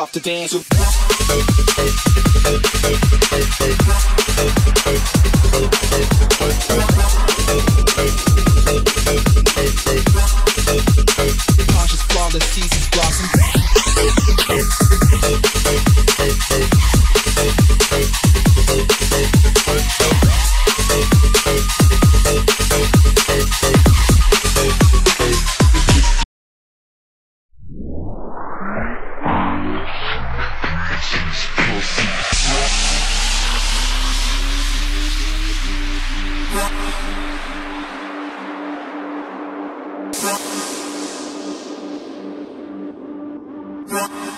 Love to dance. Conscious flawless seasons rock.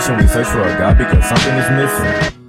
position, we search for a God because something is missing.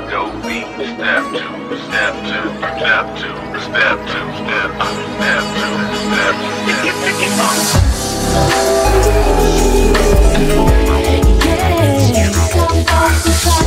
A dope beat. Step two, step two, step two, step two, step two, step two, step two. Try